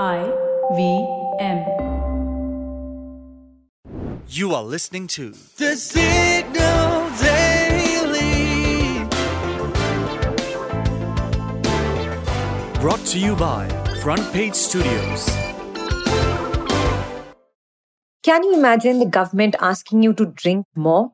I V M. You are listening to The Signal Daily. brought to you by Front Page Studios. Can you imagine the government asking you to drink more?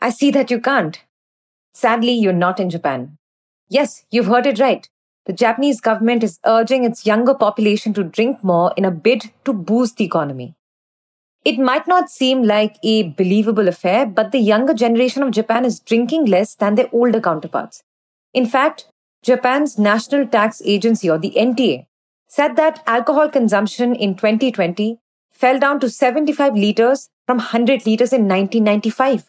I see that you can't. Sadly, you're not in Japan. Yes, you've heard it right. The Japanese government is urging its younger population to drink more in a bid to boost the economy. It might not seem like a believable affair, but the younger generation of Japan is drinking less than their older counterparts. In fact, Japan's National Tax Agency or the NTA said that alcohol consumption in 2020 fell down to 75 liters from 100 liters in 1995.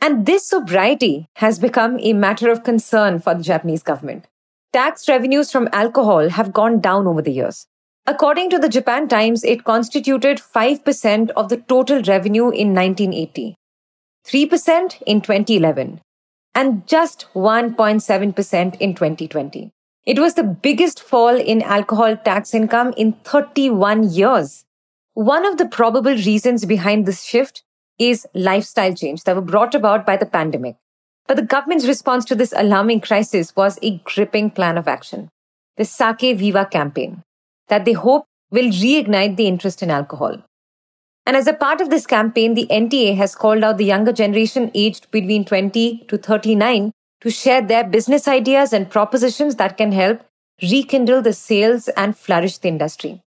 And this sobriety has become a matter of concern for the Japanese government. Tax revenues from alcohol have gone down over the years. According to the Japan Times, it constituted 5% of the total revenue in 1980, 3% in 2011, and just 1.7% in 2020. It was the biggest fall in alcohol tax income in 31 years. One of the probable reasons behind this shift is lifestyle change that were brought about by the pandemic. But the government's response to this alarming crisis was a gripping plan of action. The Sake Viva campaign that they hope will reignite the interest in alcohol. And as a part of this campaign, the NTA has called out the younger generation aged between 20 to 39 to share their business ideas and propositions that can help rekindle the sales and flourish the industry.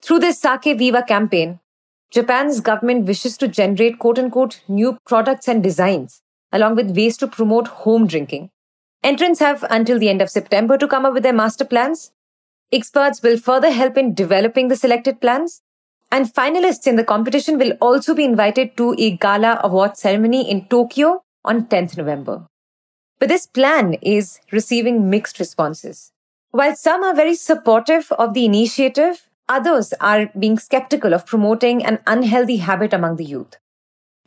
Through this Sake Viva campaign, Japan's government wishes to generate quote unquote new products and designs, along with ways to promote home drinking. Entrants have until the end of September to come up with their master plans. Experts will further help in developing the selected plans. And finalists in the competition will also be invited to a gala award ceremony in Tokyo on 10th November. But this plan is receiving mixed responses. While some are very supportive of the initiative, others are being skeptical of promoting an unhealthy habit among the youth.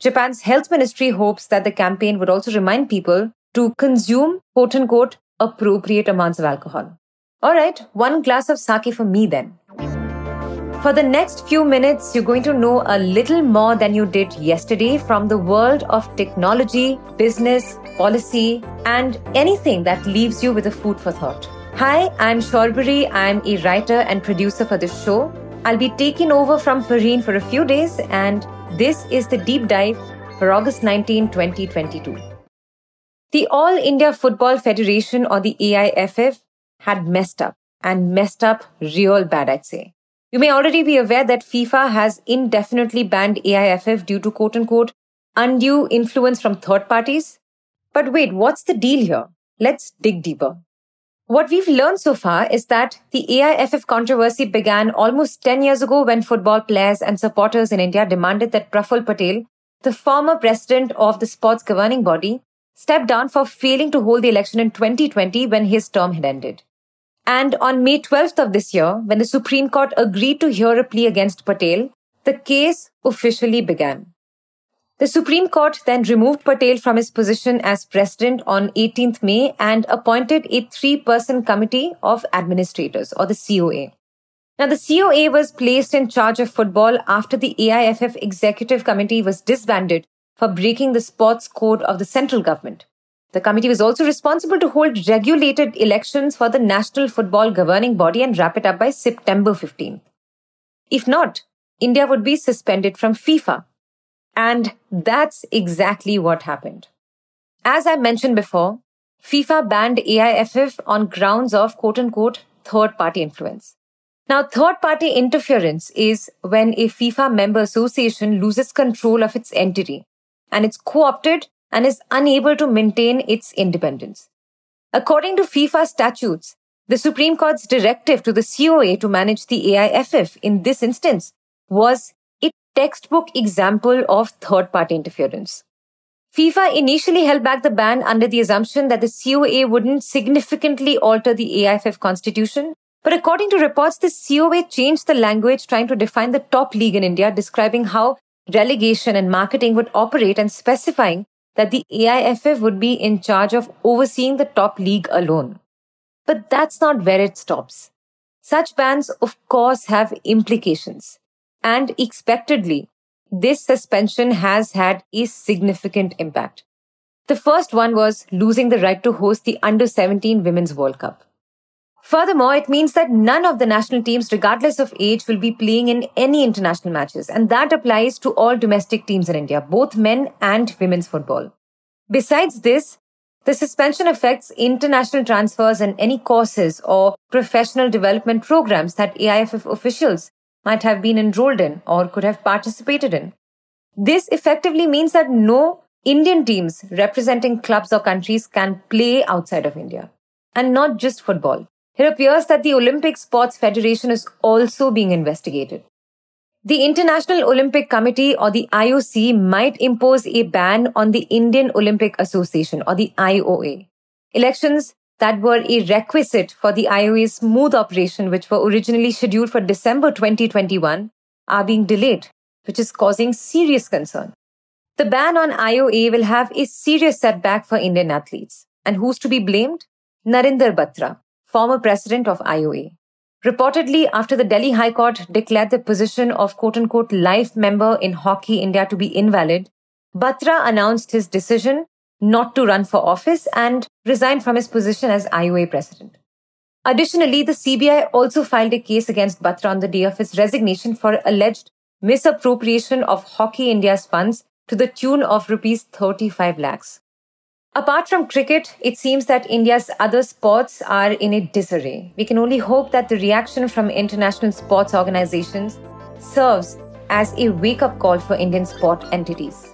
Japan's health ministry hopes that the campaign would also remind people to consume quote unquote appropriate amounts of alcohol. All right, one glass of sake for me then. For the next few minutes, you're going to know a little more than you did yesterday from the world of technology, business, policy, and anything that leaves you with a food for thought. Hi, I'm Shorbari. I'm a writer and producer for this show. I'll be taking over from Fareen for a few days, and this is the deep dive for August 19, 2022. The All India Football Federation or the AIFF had messed up and messed up real bad, I'd say. You may already be aware that FIFA has indefinitely banned AIFF due to quote unquote undue influence from third parties. But wait, what's the deal here? Let's dig deeper. What we've learned so far is that the AIFF controversy began almost 10 years ago when football players and supporters in India demanded that Praful Patel, the former president of the sports governing body, step down for failing to hold the election in 2020 when his term had ended. And on May 12th of this year, when the Supreme Court agreed to hear a plea against Patel, the case officially began. The Supreme Court then removed Patel from his position as president on 18th May and appointed a three-person committee of administrators or the COA. Now the COA was placed in charge of football after the AIFF executive committee was disbanded for breaking the sports code of the central government. The committee was also responsible to hold regulated elections for the national football governing body and wrap it up by September 15th. If not, India would be suspended from FIFA. And that's exactly what happened. As I mentioned before, FIFA banned AIFF on grounds of quote unquote third party influence. Now, third party interference is when a FIFA member association loses control of its entity and it's co opted and is unable to maintain its independence. According to FIFA statutes, the Supreme Court's directive to the COA to manage the AIFF in this instance was textbook example of third party interference. FIFA initially held back the ban under the assumption that the COA wouldn't significantly alter the AIFF constitution. But according to reports, the COA changed the language trying to define the top league in India, describing how relegation and marketing would operate and specifying that the AIFF would be in charge of overseeing the top league alone. But that's not where it stops. Such bans, of course, have implications. And expectedly, this suspension has had a significant impact. The first one was losing the right to host the Under 17 Women's World Cup. Furthermore, it means that none of the national teams, regardless of age, will be playing in any international matches. And that applies to all domestic teams in India, both men and women's football. Besides this, the suspension affects international transfers and any courses or professional development programs that AIFF officials might have been enrolled in or could have participated in. This effectively means that no Indian teams representing clubs or countries can play outside of India. And not just football. It appears that the Olympic Sports Federation is also being investigated. The International Olympic Committee or the IOC might impose a ban on the Indian Olympic Association or the IOA. Elections that were a requisite for the IOA's smooth operation, which were originally scheduled for December 2021, are being delayed, which is causing serious concern. The ban on IOA will have a serious setback for Indian athletes. And who's to be blamed? Narinder Batra, former president of IOA. Reportedly, after the Delhi High Court declared the position of quote unquote life member in Hockey India to be invalid, Batra announced his decision not to run for office and resigned from his position as IOA president. Additionally, the CBI also filed a case against Batra on the day of his resignation for alleged misappropriation of Hockey India's funds to the tune of rupees 35 lakhs. Apart from cricket, it seems that India's other sports are in a disarray. We can only hope that the reaction from international sports organizations serves as a wake up call for Indian sport entities.